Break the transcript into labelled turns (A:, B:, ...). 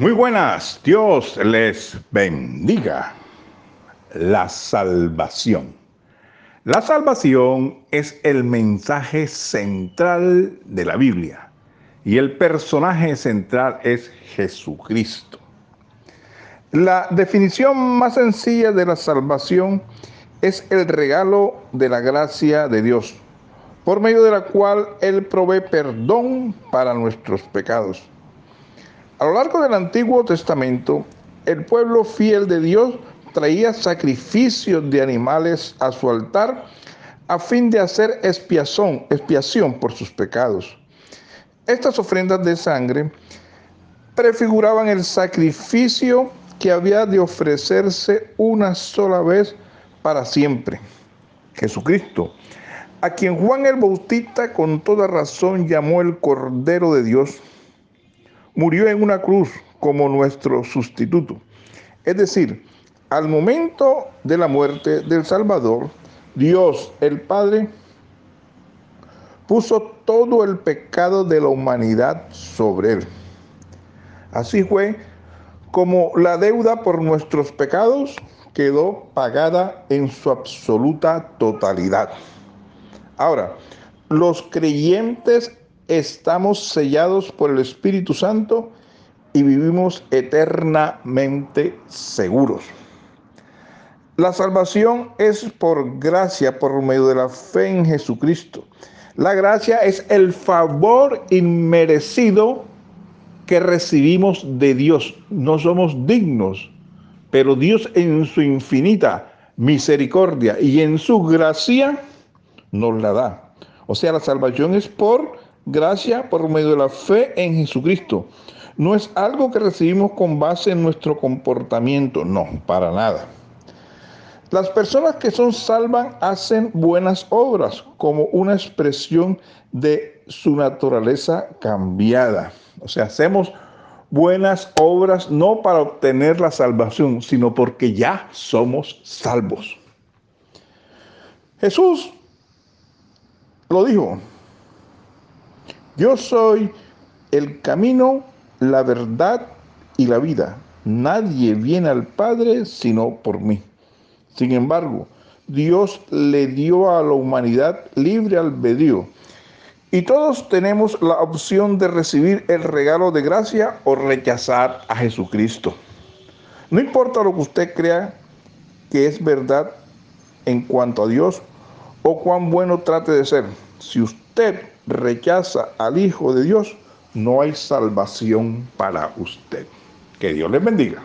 A: Muy buenas, Dios les bendiga. La salvación. La salvación es el mensaje central de la Biblia y el personaje central es Jesucristo. La definición más sencilla de la salvación es el regalo de la gracia de Dios, por medio de la cual Él provee perdón para nuestros pecados. A lo largo del Antiguo Testamento, el pueblo fiel de Dios traía sacrificios de animales a su altar a fin de hacer expiación, expiación por sus pecados. Estas ofrendas de sangre prefiguraban el sacrificio que había de ofrecerse una sola vez para siempre. Jesucristo, a quien Juan el Bautista con toda razón llamó el Cordero de Dios, murió en una cruz como nuestro sustituto. Es decir, al momento de la muerte del Salvador, Dios el Padre puso todo el pecado de la humanidad sobre él. Así fue como la deuda por nuestros pecados quedó pagada en su absoluta totalidad. Ahora, los creyentes estamos sellados por el Espíritu Santo y vivimos eternamente seguros. La salvación es por gracia, por medio de la fe en Jesucristo. La gracia es el favor inmerecido que recibimos de Dios. No somos dignos, pero Dios en su infinita misericordia y en su gracia nos la da. O sea, la salvación es por gracia por medio de la fe en Jesucristo. No es algo que recibimos con base en nuestro comportamiento, no, para nada. Las personas que son salvas hacen buenas obras como una expresión de su naturaleza cambiada. O sea, hacemos buenas obras no para obtener la salvación, sino porque ya somos salvos. Jesús lo dijo, yo soy el camino, la verdad y la vida. Nadie viene al Padre sino por mí. Sin embargo, Dios le dio a la humanidad libre albedrío. Y todos tenemos la opción de recibir el regalo de gracia o rechazar a Jesucristo. No importa lo que usted crea que es verdad en cuanto a Dios o cuán bueno trate de ser. Si usted rechaza al Hijo de Dios, no hay salvación para usted. Que Dios les bendiga.